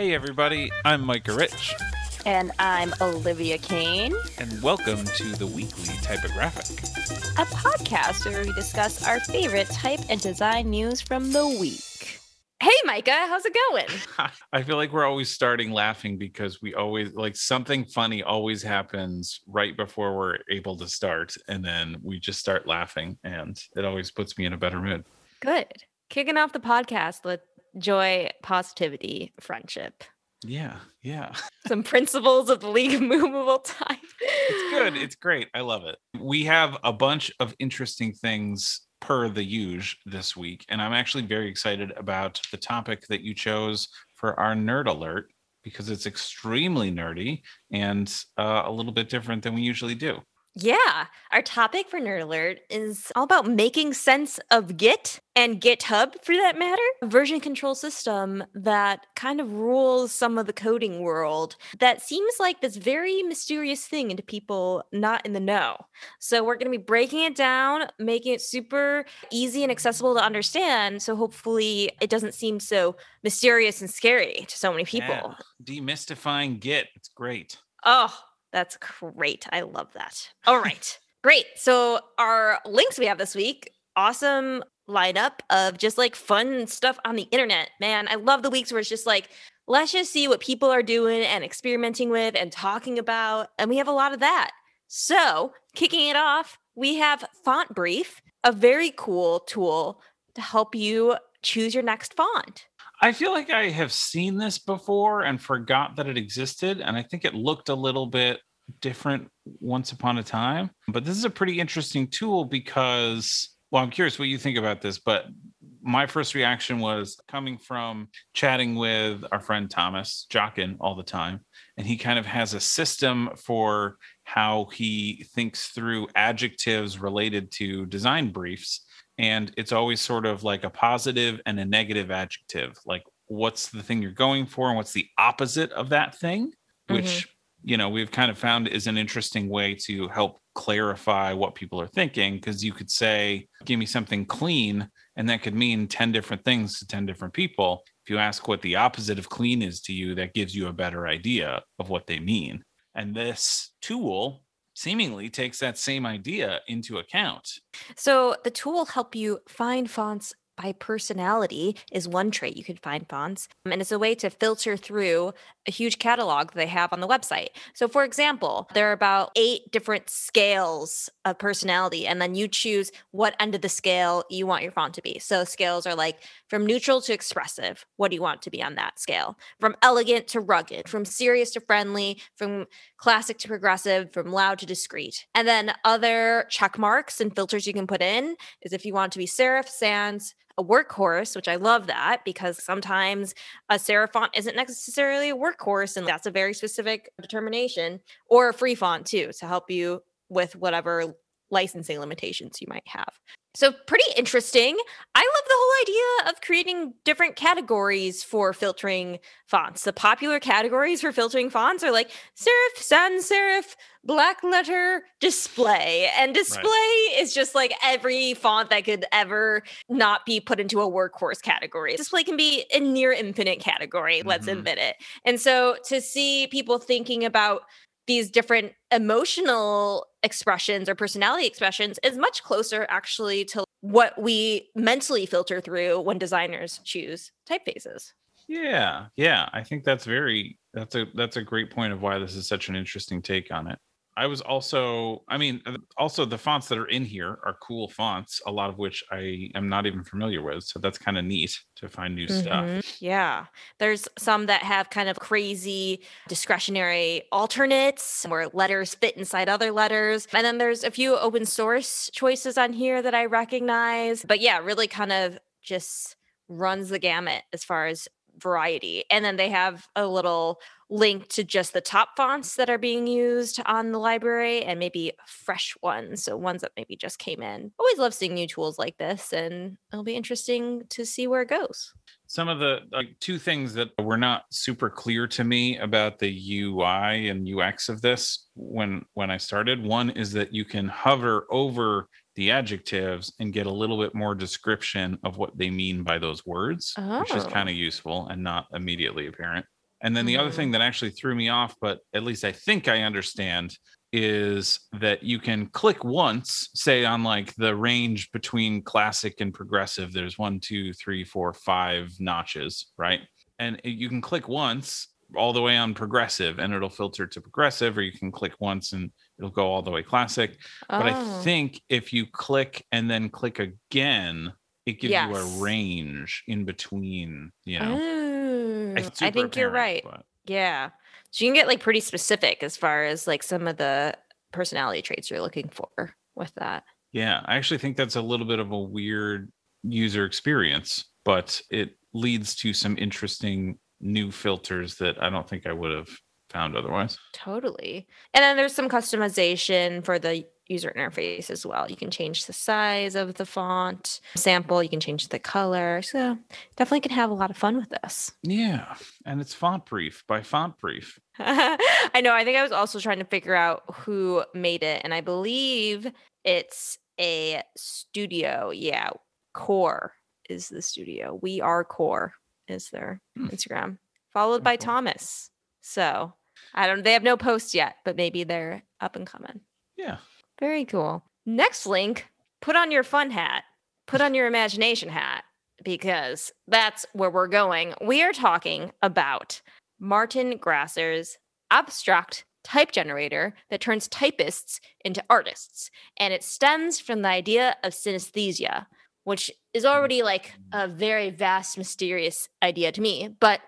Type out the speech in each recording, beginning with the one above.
Hey, everybody, I'm Micah Rich, And I'm Olivia Kane, and welcome to the weekly typographic. a podcast where we discuss our favorite type and design news from the week. Hey, Micah, how's it going? I feel like we're always starting laughing because we always like something funny always happens right before we're able to start, and then we just start laughing, and it always puts me in a better mood. Good. Kicking off the podcast with joy, positivity, friendship. Yeah, yeah. Some principles of the League of Moveable Type. It's good. It's great. I love it. We have a bunch of interesting things per the usual this week, and I'm actually very excited about the topic that you chose for our nerd alert because it's extremely nerdy and uh, a little bit different than we usually do. Yeah, our topic for Nerd Alert is all about making sense of Git and GitHub, for that matter, a version control system that kind of rules some of the coding world that seems like this very mysterious thing into people not in the know. So, we're going to be breaking it down, making it super easy and accessible to understand. So, hopefully, it doesn't seem so mysterious and scary to so many people. Yeah. Demystifying Git. It's great. Oh, that's great. I love that. All right. Great. So, our links we have this week, awesome lineup of just like fun stuff on the internet. Man, I love the weeks where it's just like, let's just see what people are doing and experimenting with and talking about. And we have a lot of that. So, kicking it off, we have Font Brief, a very cool tool to help you choose your next font. I feel like I have seen this before and forgot that it existed. And I think it looked a little bit different once upon a time. But this is a pretty interesting tool because, well, I'm curious what you think about this. But my first reaction was coming from chatting with our friend Thomas Jockin all the time. And he kind of has a system for how he thinks through adjectives related to design briefs and it's always sort of like a positive and a negative adjective like what's the thing you're going for and what's the opposite of that thing which mm-hmm. you know we've kind of found is an interesting way to help clarify what people are thinking because you could say give me something clean and that could mean 10 different things to 10 different people. If you ask what the opposite of clean is to you that gives you a better idea of what they mean. And this tool seemingly takes that same idea into account. So the tool will help you find fonts by personality is one trait you can find fonts and it's a way to filter through a huge catalog they have on the website. So for example there are about eight different scales of personality and then you choose what end of the scale you want your font to be. So scales are like from neutral to expressive what do you want to be on that scale? From elegant to rugged from serious to friendly from classic to progressive from loud to discreet. And then other check marks and filters you can put in is if you want to be serif sans a workhorse which i love that because sometimes a serif font isn't necessarily a workhorse and that's a very specific determination or a free font too to help you with whatever licensing limitations you might have so pretty interesting. I love the whole idea of creating different categories for filtering fonts. The popular categories for filtering fonts are like serif, sans serif, black letter, display. And display is just like every font that could ever not be put into a workhorse category. Display can be a near infinite category, let's Mhm. admit it. And so to see people thinking about these different emotional expressions or personality expressions is much closer actually to what we mentally filter through when designers choose typefaces. Yeah, yeah, I think that's very that's a that's a great point of why this is such an interesting take on it. I was also, I mean, uh, also the fonts that are in here are cool fonts, a lot of which I am not even familiar with. So that's kind of neat to find new stuff. Mhm. Yeah. There's some that have kind of crazy discretionary alternates where letters fit inside other letters. And then there's a few open source choices on here that I recognize. But yeah, really kind of just runs the gamut as far as variety. And then they have a little link to just the top fonts that are being used on the library and maybe fresh ones. So ones that maybe just came in. Always love seeing new tools like this, and it'll be interesting to see where it goes. Some of the like two things that were not super clear to me about the UI and UX of this when when I started. One is that you can hover over the adjectives and get a little bit more description of what they mean by those words, which is Oh. kind of useful and not immediately apparent. And then the other Mhm. thing that actually threw me off, but at least I think I understand, is that you can click once, say on like the range between classic and progressive. There's one, two, three, four, five notches, right? And you can click once all the way on progressive and it'll filter to progressive, or you can click once and it'll go all the way classic. But I Oh. think if you click and then click again, it gives you a range in between, you know. Oh, It's mm, I think you're right. but- Yeah. So you can get like pretty specific as far as like some of the personality traits you're looking for with that. Yeah, I actually think that's a little bit of a weird user experience, but it leads to some interesting new filters that I don't think I would have found otherwise. Totally. And then there's some customization for the user interface as well. You can change the size of the font sample, you can change the color. So definitely can have a lot of fun with this. Yeah, and it's font brief by font brief. I know. I think I was also trying to figure out who made it, and I believe it's a studio. Yeah, Core is the studio. We are Core is their Hmm. Instagram, followed by. Thomas. So I don't. They have no posts yet, but maybe they're up and coming. Yeah. Very cool. Next link. Put on your fun hat. Put on your imagination hat because that's where we're going. We are talking about Martin Grasser's abstract type generator that turns typists into artists. And it stems from the idea of synesthesia, which is already like a very vast, mysterious idea to me. But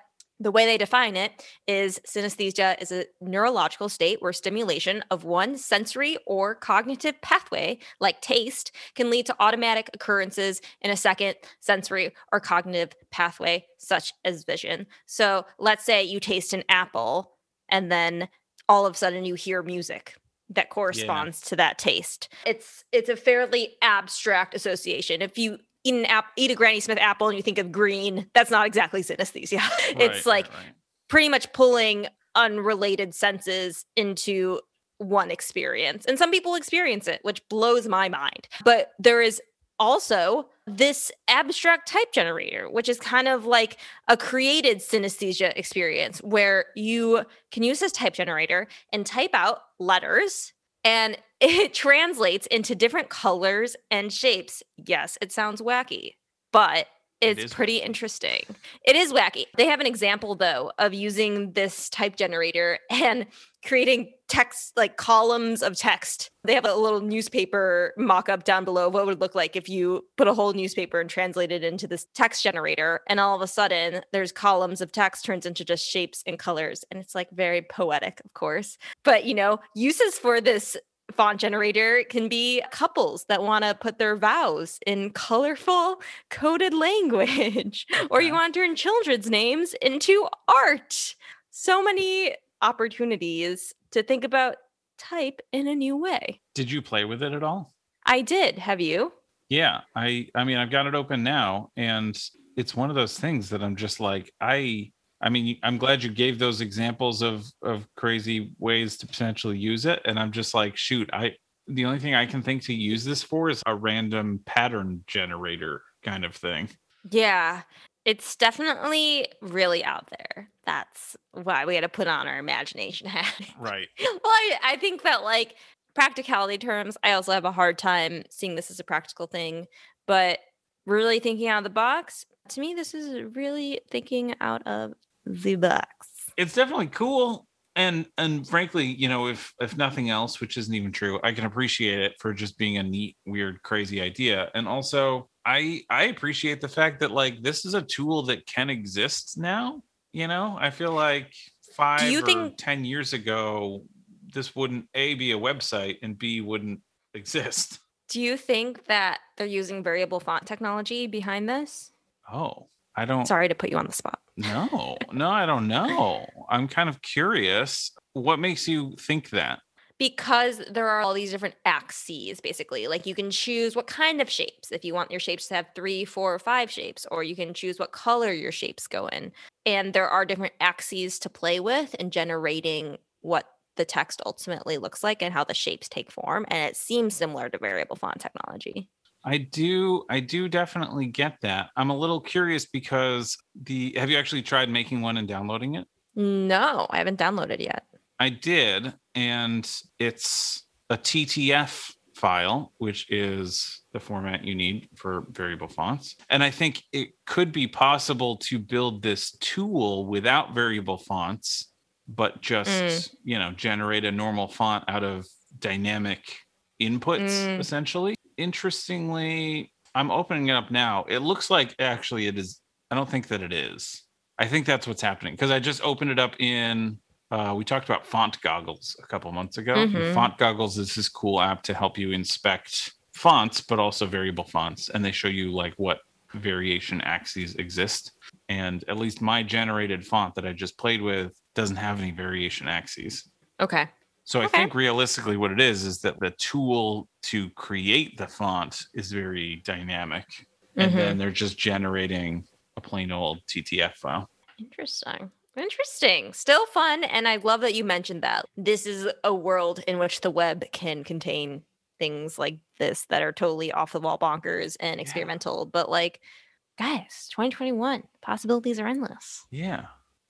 the way they define it is synesthesia is a neurological state where stimulation of one sensory or cognitive pathway, like taste, can lead to automatic occurrences in a second sensory or cognitive pathway, such as vision. So let's say you taste an apple and then all of a sudden you hear music that corresponds to that taste. It's it's a fairly abstract association. If you eat an app, eat a Granny Smith apple and you think of green, that's not exactly synesthesia. it's like right, right. pretty much pulling unrelated senses into one experience. And some people experience it, which blows my mind. But there is also this abstract type generator, which is kind of like a created synesthesia experience where you can use this type generator and type out letters and it translates into different colors and shapes. Yes, it sounds wacky, but it's is pretty wacky. interesting. It is wacky. They have an example though of using this type generator and creating text like columns of text. They have a little newspaper mock up down below of what it would look like if you put a whole newspaper and translated it into this text generator. And all of a sudden, there's columns of text turns into just shapes and colors. And it's like very poetic, of course. But, you know, uses for this font generator can be couples that want to put their vows in colorful coded language or you want to turn children's names into art. So many opportunities to think about type in a new way. Did you play with it at all? i did. Have you? Yeah, I I mean I've got it open now and it's one of those things that I'm just like I I mean I'm glad you gave those examples of of crazy ways to potentially use it and I'm just like shoot, I the only thing I can think to use this for is a random pattern generator kind of thing. yeah it's definitely really out there that's why we had to put on our imagination hat Right. well, I, I think that like practicality terms, I also have a hard time seeing this as a practical thing. But really thinking out of the box, to me, this is really thinking out of the box. It's definitely cool and and frankly, you know, if if nothing else, which isn't even true, I can appreciate it for just being a neat, weird, crazy idea. And also, I I appreciate the fact that like this is a tool that can exist now. You know, I feel like five you or think- ten years ago, this wouldn't a be a website and b wouldn't exist. Do you think that they're using variable font technology behind this? Oh, I don't. Sorry to put you on the spot. No, no, I don't know. I'm kind of curious. What makes you think that? because there are all these different axes basically like you can choose what kind of shapes if you want your shapes to have three four or five shapes or you can choose what color your shapes go in and there are different axes to play with in generating what the text ultimately looks like and how the shapes take form and it seems similar to variable font technology I do I do definitely get that. I'm a little curious because the have you actually tried making one and downloading it? No, I haven't downloaded yet. I did, and it's a TTF file, which is the format you need for variable fonts. And I think it could be possible to build this tool without variable fonts, but just, Mm. you know, generate a normal font out of dynamic inputs, Mm. essentially. Interestingly, I'm opening it up now. It looks like actually it is. I don't think that it is. I think that's what's happening because I just opened it up in uh, we talked about FontGoggles a couple months ago. Mhm. FontGoggles is this cool app to help you inspect fonts, but also variable fonts, and they show you like what variation axes exist. And at least my generated font that I just played with doesn't have any variation axes. Okay. So I think realistically, what it is is that the tool to create the font is very dynamic, and Mhm. then they're just generating a plain old TTF file. Interesting. Interesting. Still fun. And I love that you mentioned that. This is a world in which the web can contain things like this that are totally off the wall bonkers and Yeah. experimental. But like, guys, 2021, possibilities are endless. Yeah,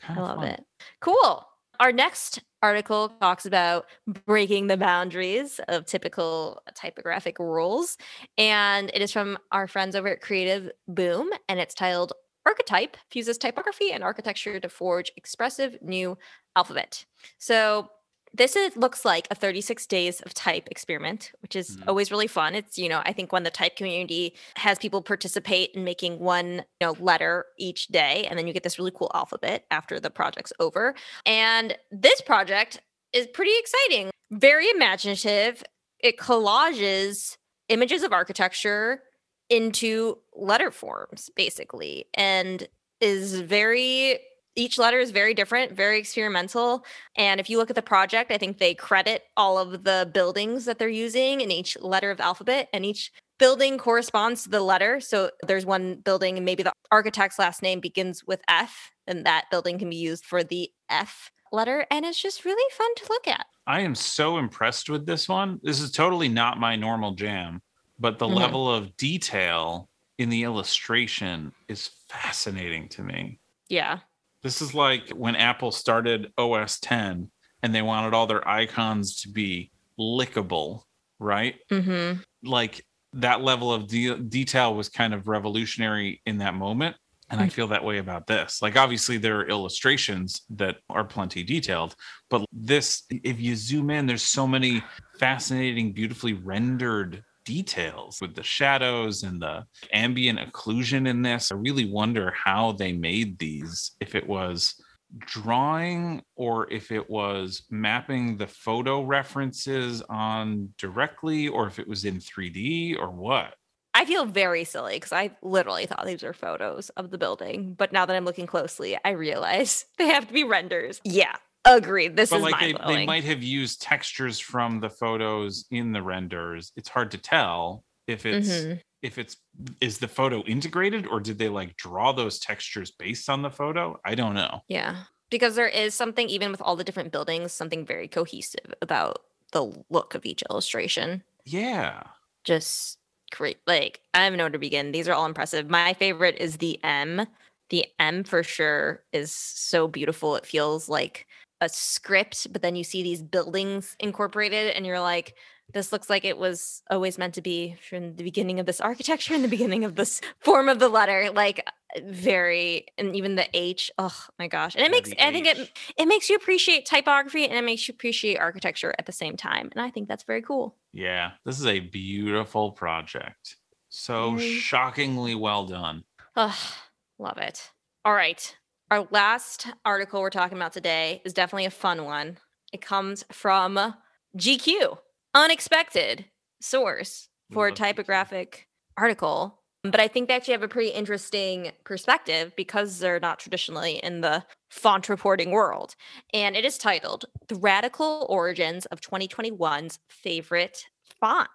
I love fun. it. Cool. Our next article talks about breaking the boundaries of typical typographic rules. And it is from our friends over at Creative Boom. And it's titled Archetype Fuses Typography and Architecture to Forge Expressive New Alphabet. So this is, looks like a 36 days of type experiment, which is Mhm. always really fun. It's, you know, I think when the type community has people participate in making one, you know, letter each day, and then you get this really cool alphabet after the project's over. And this project is pretty exciting, very imaginative. It collages images of architecture into letter forms, basically, and is very each letter is very different, very experimental. And if you look at the project, I think they credit all of the buildings that they're using in each letter of the alphabet, and each building corresponds to the letter. So there's one building, and maybe the architect's last name begins with F, and that building can be used for the F letter. And it's just really fun to look at. I am so impressed with this one. This is totally not my normal jam, but the Mhm. level of detail in the illustration is fascinating to me. Yeah. This is like when Apple started OS 10 and they wanted all their icons to be lickable, right? Mm-hmm. Like that level of de- detail was kind of revolutionary in that moment. And I Mm. feel that way about this. Like, obviously, there are illustrations that are plenty detailed, but this, if you zoom in, there's so many fascinating, beautifully rendered details with the shadows and the ambient occlusion in this. I really wonder how they made these, if it was drawing or if it was mapping the photo references on directly or if it was in 3D or what. I feel very silly because I literally thought these were photos of the building. But now that I'm looking closely, I realize they have to be renders. Yeah. Agreed. This but is like they, they might have used textures from the photos in the renders it's hard to tell if it's Mhm. if it's is the photo integrated or did they like draw those textures based on the photo i don't know Yeah. Because there is something, even with all the different buildings, something very cohesive about the look of each illustration. yeah Just great. Like, I don't know where to begin. These are all impressive. My favorite is the M. The M for sure is so beautiful. It feels like a script, but then you see these buildings incorporated, and you're like, this looks like it was always meant to be from the beginning of this architecture and the beginning of this form of the letter. Like, uh, very, and even the H. Oh my gosh. And it makes, I think it, it makes you appreciate typography and it makes you appreciate architecture at the same time. And I think that's very cool. yeah this is a beautiful project so Very- shockingly well done Ugh, love it. All right. Our last article we're talking about today is definitely a fun one. It comes from GQ, unexpected source for a typographic article. But I think they actually have a pretty interesting perspective because they're not traditionally in the font reporting world. And it is titled The Radical Origins of 2021's Favorite Font.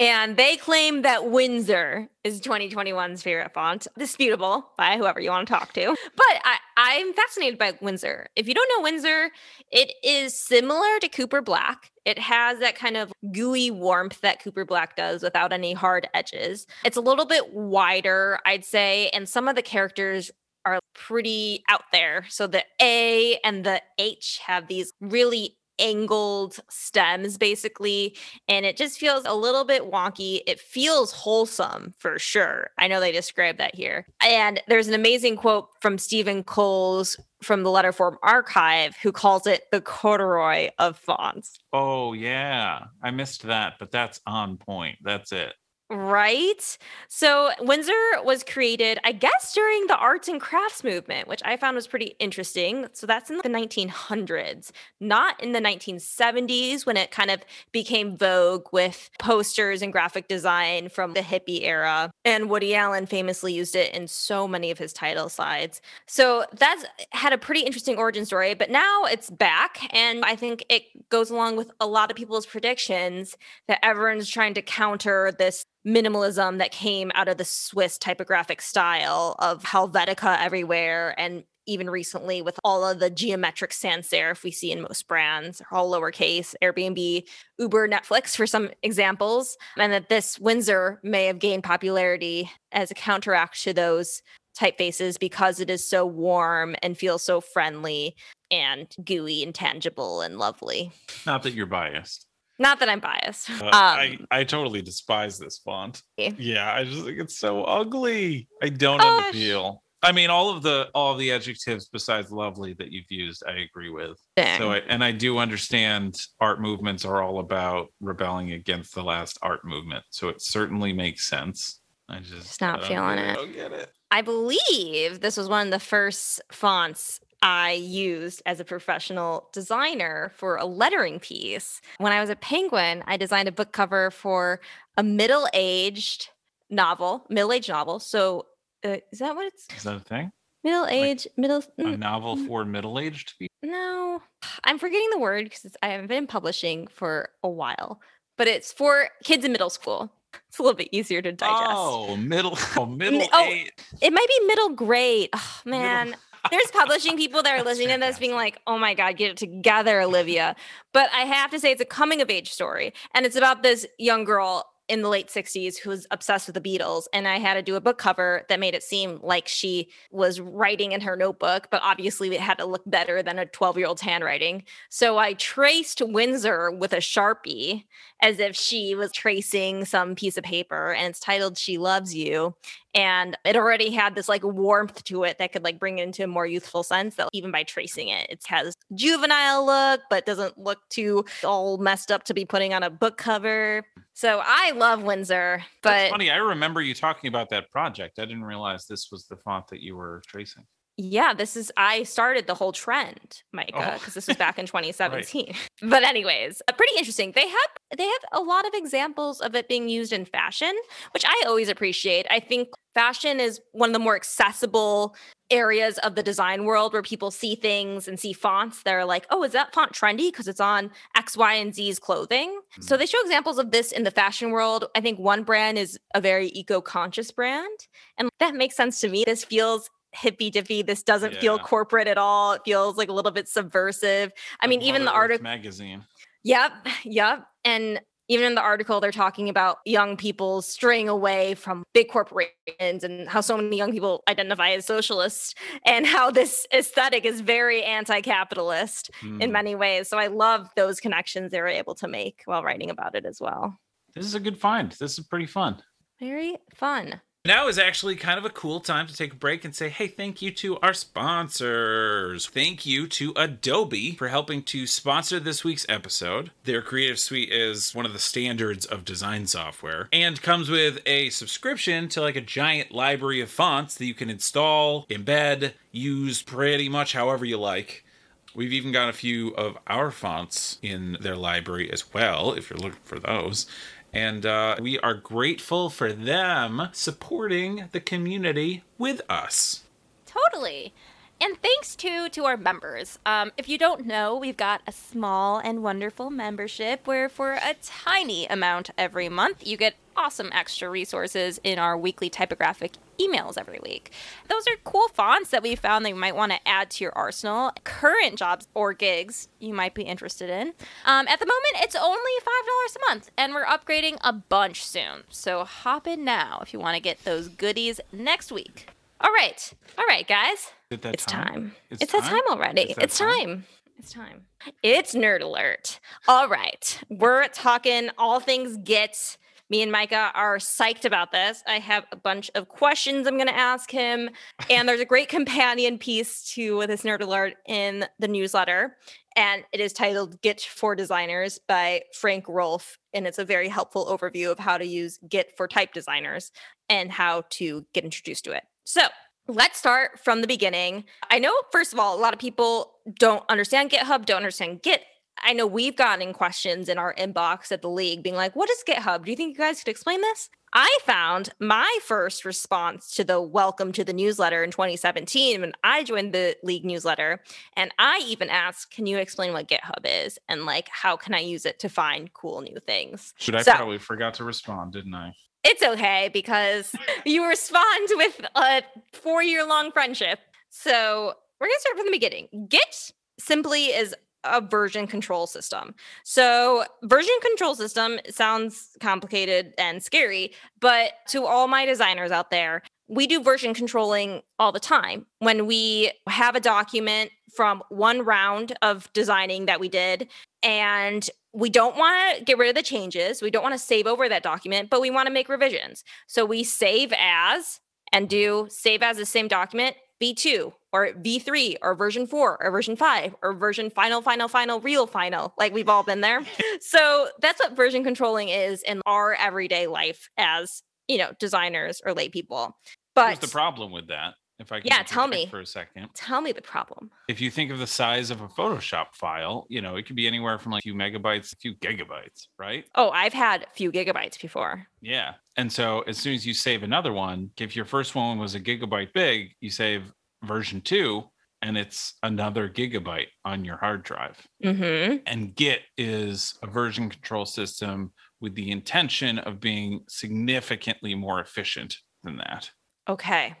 And they claim that Windsor is 2021's favorite font, disputable by whoever you want to talk to. But I, I'm fascinated by Windsor. If you don't know Windsor, it is similar to Cooper Black. It has that kind of gooey warmth that Cooper Black does without any hard edges. It's a little bit wider, I'd say, and some of the characters are pretty out there. So the A and the H have these really angled stems basically and it just feels a little bit wonky. It feels wholesome for sure. I know they describe that here. And there's an amazing quote from stephen coles from the letterform archive who calls it the corduroy of fonts. Oh yeah, I missed that, but that's on point. That's it. Right. So Windsor was created, I guess, during the arts and crafts movement, which I found was pretty interesting. So that's in the 1900s, not in the 1970s when it kind of became vogue with posters and graphic design from the hippie era. And Woody Allen famously used it in so many of his title slides. So that's had a pretty interesting origin story, but now it's back. And I think it goes along with a lot of people's predictions that everyone's trying to counter this minimalism that came out of the Swiss typographic style of Helvetica everywhere and even recently with all of the geometric sans serif we see in most brands, all lowercase, Airbnb, Uber, Netflix for some examples, and that this Windsor may have gained popularity as a counteract to those typefaces because it is so warm and feels so friendly and gooey and tangible and lovely. Not that you're biased. Not that I'm biased. Uh, Um, I I totally despise this font. Yeah. Yeah, I just think it's so ugly. I don't Oh, have appeal. I mean, all of the all of the adjectives besides lovely that you've used, I agree with. dang. So, I, and I do understand art movements are all about rebelling against the last art movement. So it certainly makes sense. I just, Just not I feeling it. I don't get it. I believe this was one of the first fonts I used as a professional designer for a lettering piece. When I was at Penguin, I designed a book cover for a middle aged novel, middle aged novel. So, uh, is that what it's? Is that a thing? Middle age, middle. A mm, novel mm, for middle-aged people? No, I'm forgetting the word because I haven't been publishing for a while, but it's for kids in middle school. It's a little bit easier to digest. Oh, middle, oh, middle oh, age. It might be middle grade. Oh, Middle- man. There's publishing people that are listening to this being like, oh my God, get it together, Olivia. But I have to say, it's a coming of age story. And it's about this young girl in the late 60s who was obsessed with the Beatles. And I had to do a book cover that made it seem like she was writing in her notebook, but obviously it had to look better than a 12 year old's handwriting. So I traced Windsor with a Sharpie as if she was tracing some piece of paper. And it's titled She Loves You and it already had this like warmth to it that could like bring it into a more youthful sense that even by tracing it it has juvenile look but doesn't look too all messed up to be putting on a book cover so i love windsor That's but funny. I remember you talking about that project. I didn't realize this was the font that you were tracing. yeah this is i started the whole trend micah Oh. because this was back in 2017 but anyways uh, pretty interesting they have they have a lot of examples of it being used in fashion which i always appreciate i think fashion is one of the more accessible areas of the design world where people see things and see fonts they're like, oh, is that font trendy because it's on X, Y, and Z's clothing? So Mhm. they show examples of this in the fashion world. I think one brand is a very eco conscious brand. And that makes sense to me. This feels hippy dippy. This doesn't feel corporate at all. It feels like a little bit subversive. I mean, even the article. magazine. Yep, yep. And even in the article, they're talking about young people straying away from big corporations and how so many young people identify as socialists and how this aesthetic is very anti capitalist in Hmm. many ways. So I love those connections they were able to make while writing about it as well. This is a good find. This is pretty fun. Very fun. Now is actually kind of a cool time to take a break and say, hey, thank you to our sponsors. Thank you to Adobe for helping to sponsor this week's episode. Their Creative Suite is one of the standards of design software and comes with a subscription to like a giant library of fonts that you can install, embed, use pretty much however you like. We've even got a few of our fonts in their library as well, if you're looking for those. And uh, we are grateful for them supporting the community with us. Totally. And thanks to to our members. Um, if you don't know, we've got a small and wonderful membership where for a tiny amount every month, you get awesome extra resources in our weekly typographic emails every week. Those are cool fonts that we found that you might want to add to your arsenal. Current jobs or gigs you might be interested in. Um, at the moment, it's only $5 a month, and we're upgrading a bunch soon. So hop in now if you want to get those goodies next week. All right. All right, guys. Is it that It's time. It's It's, that time already. It's that It's time? time. It's time. It's nerd alert. All right. We're talking all things Git. Me and Micah are psyched about this. I have a bunch of questions I'm going to ask him. And there's a great companion piece to this nerd alert in the newsletter. And it is titled Git for Designers by Frank Rolfe. And it's a very helpful overview of how to use Git for type designers and how to get introduced to it. So let's start from the beginning. I know, first of all, a lot of people don't understand GitHub, don't understand Git. I know we've gotten questions in our inbox at the league being like, what is GitHub? Do you think you guys could explain this? I found my first response to the welcome to the newsletter in 2017 when I joined the league newsletter. And I even asked, can you explain what GitHub is? And like, how can I use it to find cool new things? Should I So- probably forgot to respond, didn't I? It's okay because you respond with a four year long friendship. So we're going to start from the beginning. Git simply is a version control system. So, version control system sounds complicated and scary, but to all my designers out there, we do version controlling all the time. When we have a document from one round of designing that we did, and we don't want to get rid of the changes, we don't want to save over that document, but we want to make revisions. So we save as and do save as the same document V2 or V3 or version 4 or version 5 or version final, final, final, real final. Like we've all been there. so that's what version controlling is in our everyday life as, you know, designers or lay people. But Here's the problem with that. If I can Yeah, tell me. for a second. tell me the problem. If you think of the size of a Photoshop file, you know, it could be anywhere from like a few megabytes, to a few gigabytes, right? Oh, I've had a few gigabytes before. Yeah. And so as soon as you save another one, if your first one was a gigabyte big, you save version two and it's another gigabyte on your hard drive. Mm-hmm. And Git is a version control system with the intention of being significantly more efficient than that. Okay.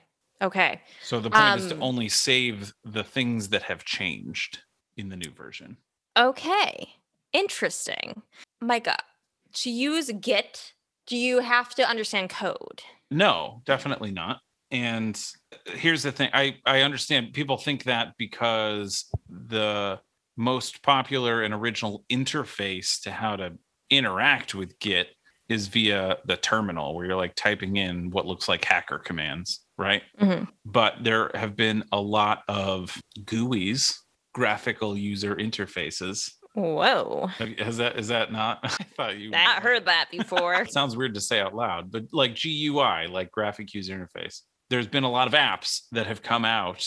Okay. So the point is to Um, only save the things that have changed in the new version. Okay. Interesting. Micah, to use Git, do you have to understand code? No, definitely not. And here's the thing I, I understand people think that because the most popular and original interface to how to interact with Git is via the terminal where you're like typing in what looks like hacker commands, right? Mhm. But there have been a lot of GUIs, graphical user interfaces. Whoa. Is that is that not? I thought you Not heard that before. sounds weird to say out loud, but like GUI, like graphic user interface. There's been a lot of apps that have come out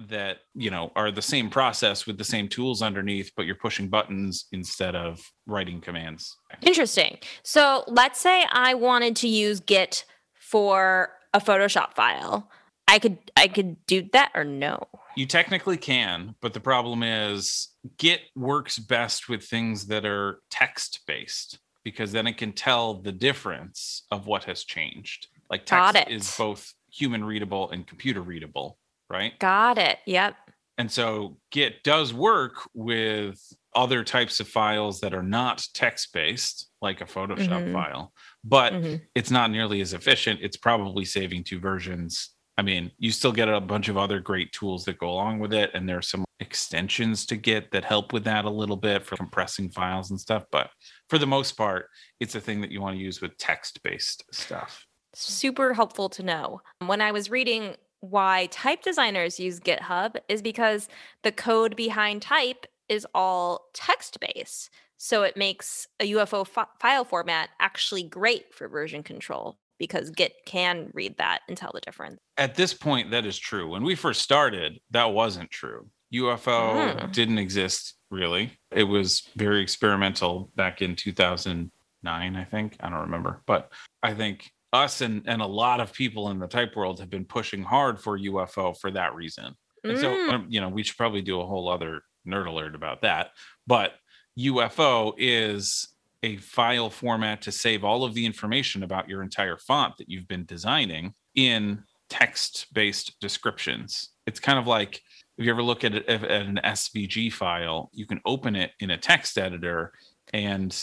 that, you know, are the same process with the same tools underneath, but you're pushing buttons instead of writing commands. Interesting. So let's say I wanted to use Git for a Photoshop file. I could I could do that or no? You technically can, but the problem is Git works best with things that are text based because then it can tell the difference of what has changed. Like text is both human readable and computer readable, right? Got it. Yep. And so Git does work with other types of files that are not text based, like a Photoshop Mhm. file, but Mhm. it's not nearly as efficient. It's probably saving two versions. I mean, you still get a bunch of other great tools that go along with it. And there are some extensions to get that help with that a little bit for compressing files and stuff. But for the most part, it's a thing that you want to use with text based stuff. super helpful to know. When I was reading why type designers use GitHub is because the code behind type is all text based. So it makes a UFO fi- file format actually great for version control because Git can read that and tell the difference. at this point that is true. When we first started that wasn't true. Ufo Mm. didn't exist really. It was very experimental back in 2009 i think. I don't remember. But i think us and, and a lot of people in the type world have been pushing hard for ufo for that reason. And so Mm. um, you know we should probably do a whole other nerd alert about that. But ufo is a file format to save all of the information about your entire font that you've been designing in text based descriptions. It's kind of like if you ever look at, at an SVG file, you can open it in a text editor and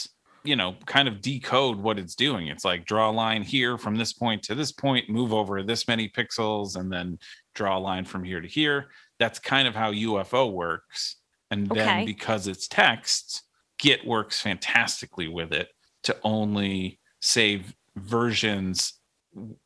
you know, kind of decode what it's doing. It's like draw a line here from this point to this point, move over this many pixels, and then draw a line from here to here. That's kind of how UFO works. And then because it's text, Git works fantastically with it to only save versions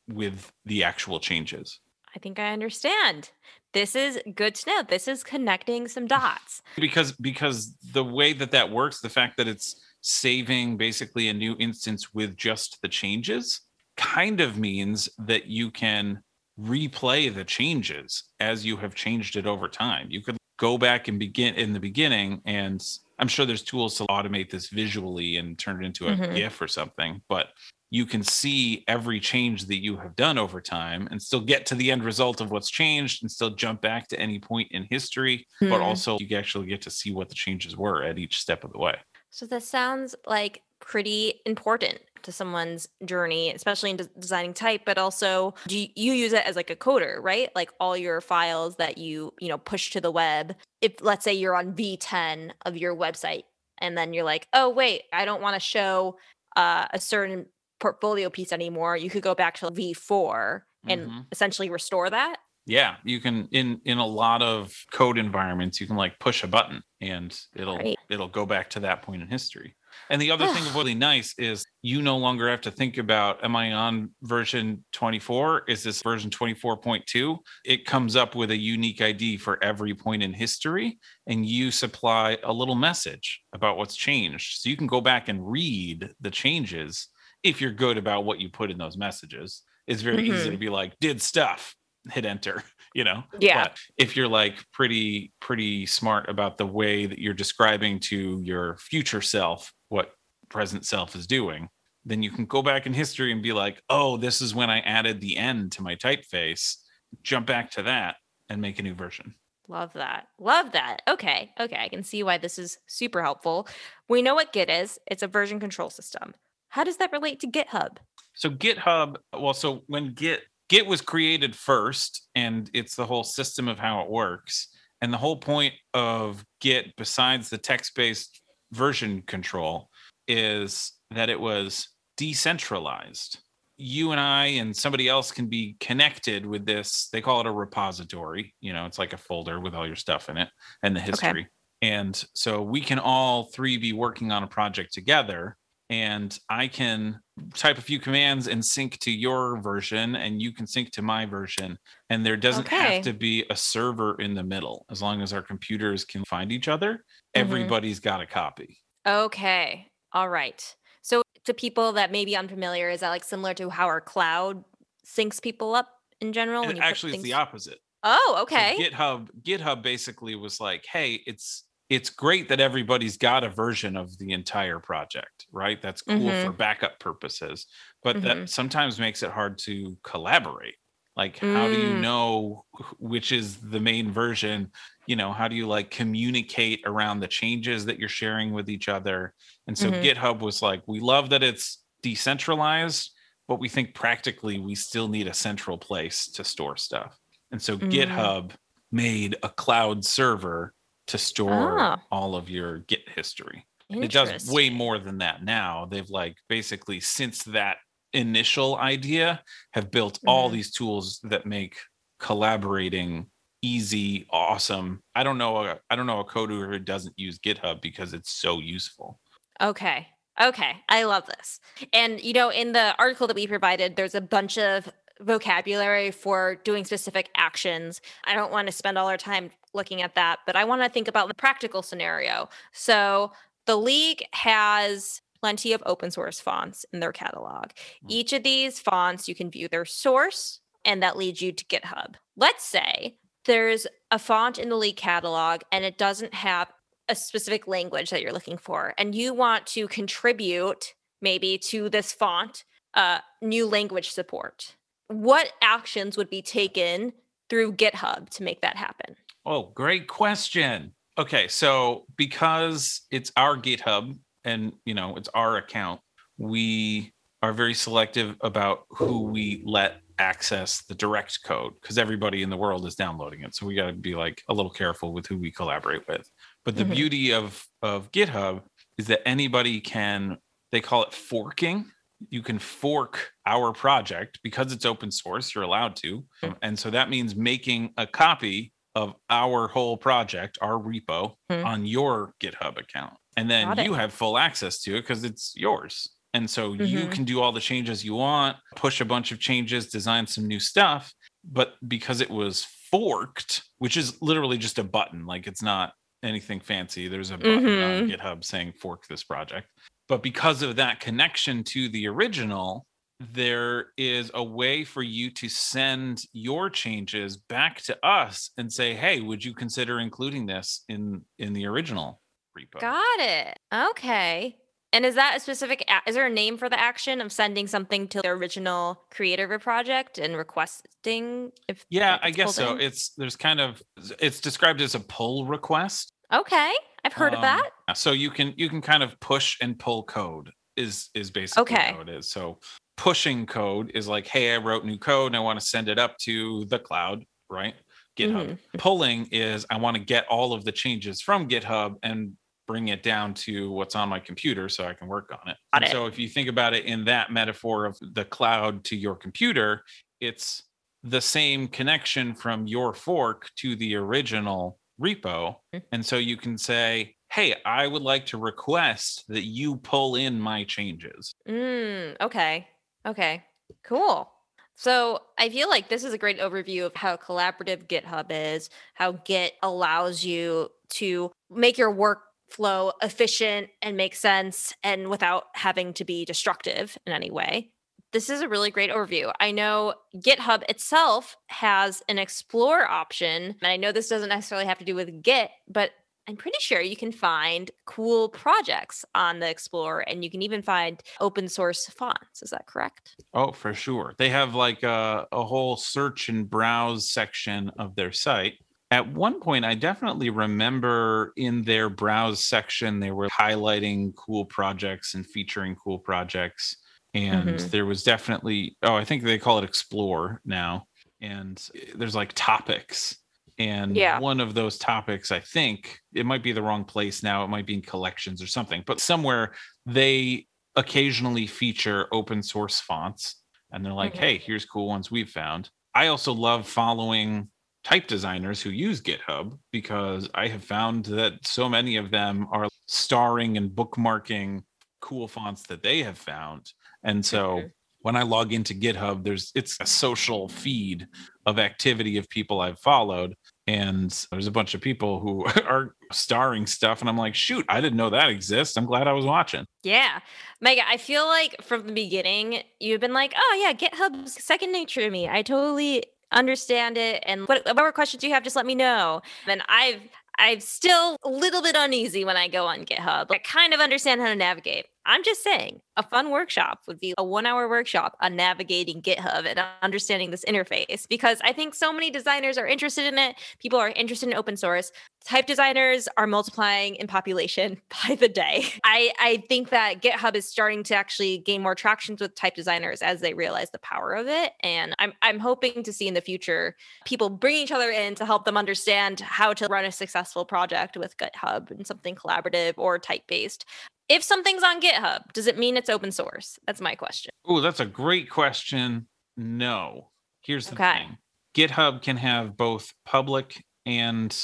with the actual changes. I think I understand. This is good to know. This is connecting some dots. because because the way that that works the fact that it's saving basically a new instance with just the changes kind of means that you can replay the changes as you have changed it over time you could go back and begin in the beginning and i'm sure there's tools to automate this visually and turn it into a Mhm. gif or something but you can see every change that you have done over time and still get to the end result of what's changed and still jump back to any point in history but Hmm. also you actually get to see what the changes were at each step of the way. So this sounds like pretty important to someone's journey, especially in des- designing type, but also do you, you use it as like a coder, right? Like all your files that you, you know, push to the web. If let's say you're on V10 of your website and then you're like, "Oh, wait, I don't want to show uh, a certain portfolio piece anymore." You could go back to V4 and Mhm. essentially restore that. Yeah, you can in in a lot of code environments you can like push a button and it'll Right. It'll go back to that point in history. And the other thing really nice is you no longer have to think about am I on version 24? Is this version 24.2? It comes up with a unique ID for every point in history and you supply a little message about what's changed. So you can go back and read the changes if you're good about what you put in those messages. It's very easy Mhm. to be like did stuff, hit enter, you know. Yeah. But if you're like pretty pretty smart about the way that you're describing to your future self what present self is doing, then you can go back in history and be like, "Oh, this is when I added the end to my typeface." Jump back to that and make a new version. Love that. Love that. Okay. Okay. I can see why this is super helpful. We know what Git is. It's a version control system. How does that relate to GitHub? So GitHub, well, so when Git Git was created first, and it's the whole system of how it works. And the whole point of Git, besides the text-based version control, is that it was decentralized. You and I and somebody else can be connected with this. They call it a repository. You know, it's like a folder with all your stuff in it and the history. And so we can all three be working on a project together and I can type a few commands and sync to your version, and you can sync to my version. And there doesn't Okay. have to be a server in the middle. As long as our computers can find each other, Mhm. everybody's got a copy. Okay. All right. So to people that may be unfamiliar, is that like similar to how our cloud syncs people up in general? when And you put actually, it's the opposite. Oh, So okay. GitHub, GitHub basically was like, hey, it's it's great that everybody's got a version of the entire project, right? That's cool Mhm. for backup purposes, but Mhm. that sometimes makes it hard to collaborate. Like, how do you Mm. know which is the main version? You know, how do you like communicate around the changes that you're sharing with each other? And so Mhm. GitHub was like, we love that it's decentralized, but we think practically we still need a central place to store stuff. And so Mm. GitHub made a cloud server to store Ah. all of your Git history. It does way more than that now. They've like basically since that initial idea have built all Mhm. these tools that make collaborating easy, awesome. I don't know a, I don't know a coder who doesn't use GitHub because it's so useful. Okay. Okay. I love this. And, you know, in the article that we provided, there's a bunch of vocabulary for doing specific actions. I don't want to spend all our time looking at that, but I want to think about the practical scenario. So the league has plenty of open source fonts in their catalog. Each of these fonts, you can view their source, and that leads you to GitHub. Let's say there's a font in the league catalog and it doesn't have a specific language that you're looking for and you want to contribute maybe to this font uh, new language support what actions would be taken through github to make that happen Oh, great question. Okay, so because it's our GitHub and you know it's our account, we are very selective about who we let access the direct code because everybody in the world is downloading it. So we got to be like a little careful with who we collaborate with. But the Mhm. beauty of of GitHub is that anybody can they call it forking. You can fork our project because it's open source, you're allowed to. Hmm. And so that means making a copy of our whole project, our repo Hmm. on your GitHub account. And then you have full access to it because it's yours. And so you Mhm. can do all the changes you want, push a bunch of changes, design some new stuff. But because it was forked, which is literally just a button, like it's not anything fancy, there's a button on Mhm. GitHub saying fork this project. But because of that connection to the original, there is a way for you to send your changes back to us and say, "Hey, would you consider including this in in the original repo?" Got it. Okay. And is that a specific? Is there a name for the action of sending something to the original creator of a project and requesting? If Yeah, I guess so. in? It's there's kind of it's described as a pull request. Okay, I've heard of Um, that. So you can you can kind of push and pull code is is basically Okay. how it is. So pushing code is like, hey, I wrote new code and I want to send it up to the cloud, right? GitHub. Mm-hmm. Pulling is I want to get all of the changes from GitHub and bring it down to what's on my computer so I can work on it. Got it. So if you think about it in that metaphor of the cloud to your computer, it's the same connection from your fork to the original repo. Mhm. And so you can say, hey, I would like to request that you pull in my changes. Mm, okay. Okay. Cool. So I feel like this is a great overview of how collaborative GitHub is, how Git allows you to make your workflow efficient and make sense and without having to be destructive in any way. This is a really great overview. I know GitHub itself has an explore option, and I know this doesn't necessarily have to do with Git, but I'm pretty sure you can find cool projects on the Explorer and you can even find open source fonts. Is that correct? Oh, for sure. They have like a, a whole search and browse section of their site. At one point, I definitely remember in their browse section, they were highlighting cool projects and featuring cool projects. And Mhm. there was definitely, oh, I think they call it Explore now. And there's like topics. And Yeah. one of those topics, I think it might be the wrong place now. It might be in collections or something, but somewhere they occasionally feature open source fonts and they're like Mhm. hey here's cool ones we've found i also love following type designers who use github because i have found that so many of them are starring and bookmarking cool fonts that they have found and so when i log into github there's it's a social feed of activity of people i've followed and there's a bunch of people who are starring stuff and i'm like shoot i didn't know that exists i'm glad i was watching Yeah. Micah, I feel like from the beginning, you've been like, oh, yeah, GitHub's second nature to me. I totally understand it. And what- whatever questions you have, just let me know. And I've, I'm still a little bit uneasy when I go on GitHub. I kind of understand how to navigate. I'm just saying, a fun workshop would be a one hour workshop on navigating GitHub and understanding this interface because I think so many designers are interested in it. People are interested in open source. Type designers are multiplying in population by the day. I, I think that GitHub is starting to actually gain more traction with type designers as they realize the power of it. And I'm, I'm hoping to see in the future people bring each other in to help them understand how to run a successful project with GitHub and something collaborative or type based. If something's on GitHub, does it mean it's open source? That's my question. Oh, that's a great question. No. Here's the Okay. thing GitHub can have both public and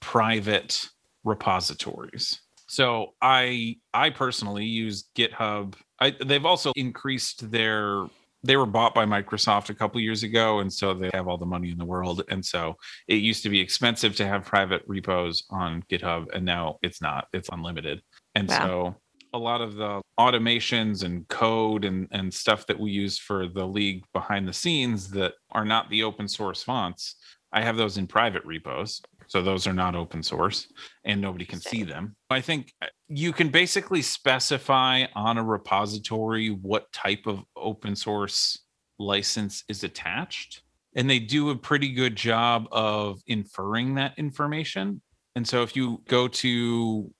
private repositories. So I I personally use GitHub. I, they've also increased their they were bought by Microsoft a couple years ago and so they have all the money in the world and so it used to be expensive to have private repos on GitHub and now it's not. It's unlimited. And Wow. so a lot of the automations and code and, and stuff that we use for the league behind the scenes that are not the open source fonts, I have those in private repos. So those are not open source and nobody can see them. I think uh, you can basically specify on a repository what type of open source license is attached. And they do a pretty good job of inferring that information. And so if you go to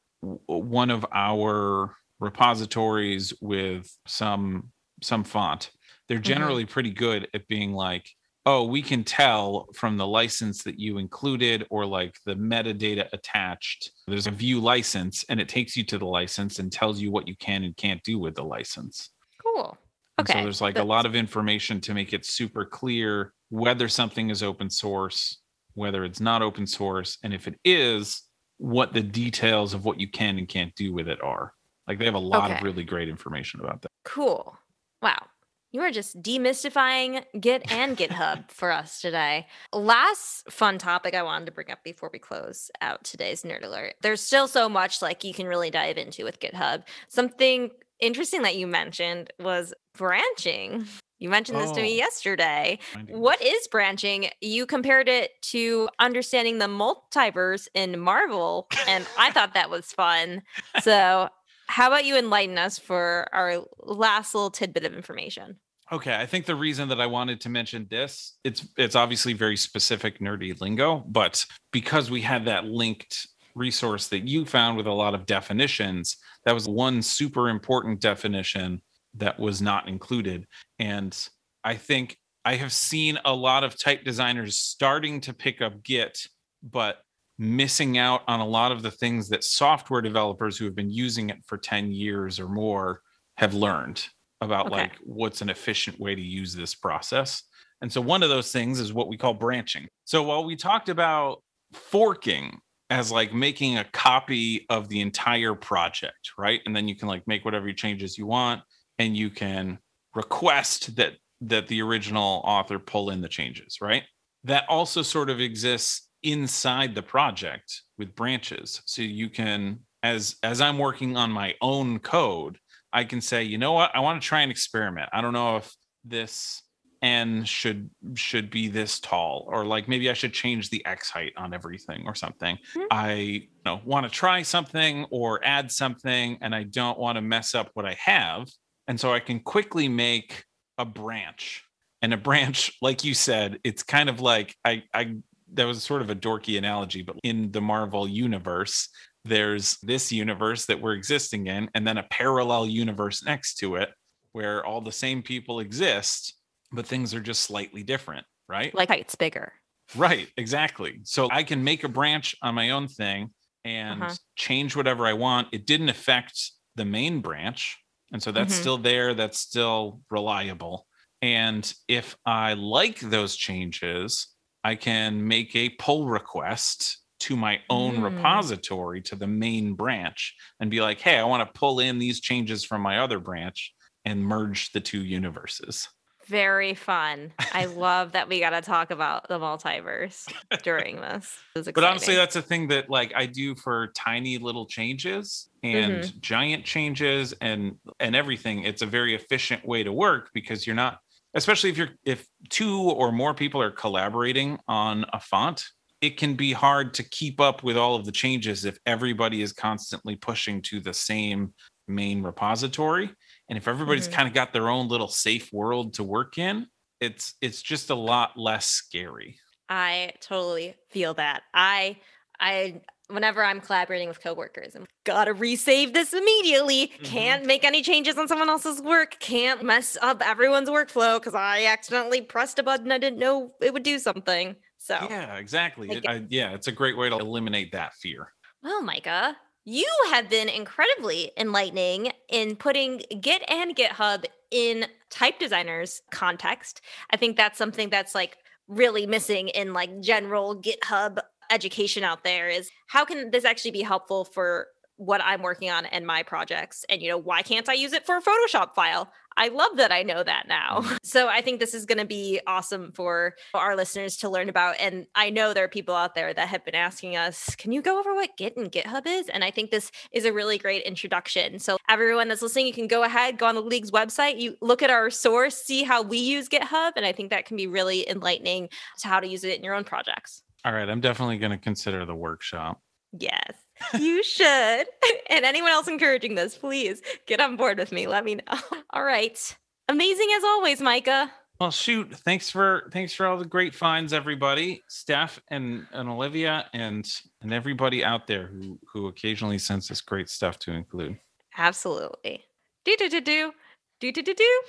one of our repositories with some some font they're mm-hmm. generally pretty good at being like oh, we can tell from the license that you included or like the metadata attached. There's a view license and it takes you to the license and tells you what you can and can't do with the license. Cool. And Okay. so there's like a lot of information to make it super clear whether something is open source, whether it's not open source, and if it is, what the details of what you can and can't do with it are. Like they have a lot of really great information about that. Cool. Wow. You are just demystifying Git and GitHub for us today. Last fun topic I wanted to bring up before we close out today's nerd alert. There's still so much like you can really dive into with GitHub. Something interesting that you mentioned was branching. You mentioned this to me Oh. yesterday. What is branching? You compared it to understanding the multiverse in Marvel, and I thought that was fun. So, how about you enlighten us for our last little tidbit of information? Okay, I think the reason that I wanted to mention this, it's it's obviously very specific nerdy lingo, but because we had that linked resource that you found with a lot of definitions, that was one super important definition that was not included. And I think I have seen a lot of type designers starting to pick up Git, but missing out on a lot of the things that software developers who have been using it for 10 years or more have learned about Okay. like what's an efficient way to use this process. And so one of those things is what we call branching. So while we talked about forking as like making a copy of the entire project, right? And then you can like make whatever changes you want and you can request that that the original author pull in the changes, right? That also sort of exists inside the project with branches. So you can as as I'm working on my own code, I can say, you know what, I want to try and experiment. I don't know if this n should should be this tall or like maybe I should change the x height on everything or something. Mhm. I you know want to try something or add something and I don't want to mess up what I have. And so I can quickly make a branch. And a branch like you said, it's kind of like I I that was sort of a dorky analogy, but in the Marvel universe, there's this universe that we're existing in, and then a parallel universe next to it where all the same people exist, but things are just slightly different, right? Like it's bigger. Right, exactly. So I can make a branch on my own thing and Uh-huh. change whatever I want. It didn't affect the main branch. And so that's Mhm. still there, that's still reliable. And if I like those changes, I can make a pull request to my own Mm. repository to the main branch and be like, hey, I want to pull in these changes from my other branch and merge the two universes. Very fun. I love that we got to talk about the multiverse during this. This but honestly that's a thing that like i do for tiny little changes and Mm-hmm. giant changes and and everything it's a very efficient way to work because you're not especially if you're if two or more people are collaborating on a font it can be hard to keep up with all of the changes if everybody is constantly pushing to the same main repository and if everybody's Mhm. kind of got their own little safe world to work in it's it's just a lot less scary I totally feel that. I I whenever I'm collaborating with coworkers, I'm gotta resave this immediately. Mhm. Can't make any changes on someone else's work. Can't mess up everyone's workflow because I accidentally pressed a button I didn't know it would do something. So Yeah, exactly. It- I- yeah, it's a great way to eliminate that fear. Well, Micah, you have been incredibly enlightening in putting Git and GitHub in type designers context. I think that's something that's like really missing in like general GitHub education out there is how can this actually be helpful for what I'm working on and my projects and you know why can't I use it for a Photoshop file? I love that I know that now. Mm-hmm. So I think this is going to be awesome for our listeners to learn about. And I know there are people out there that have been asking us, can you go over what Git and GitHub is? And I think this is a really great introduction. So everyone that's listening, you can go ahead, go on the league's website, you look at our source, see how we use GitHub. And I think that can be really enlightening to how to use it in your own projects. All right, I'm definitely going to consider the workshop. Yes, you should. and anyone else encouraging this, please get on board with me. Let me know. All right. Amazing as always, Micah. Well, shoot, thanks for thanks for all the great finds, everybody, Steph and and Olivia, and and everybody out there who who occasionally sends us great stuff to include. Absolutely. Do do do do do do do do.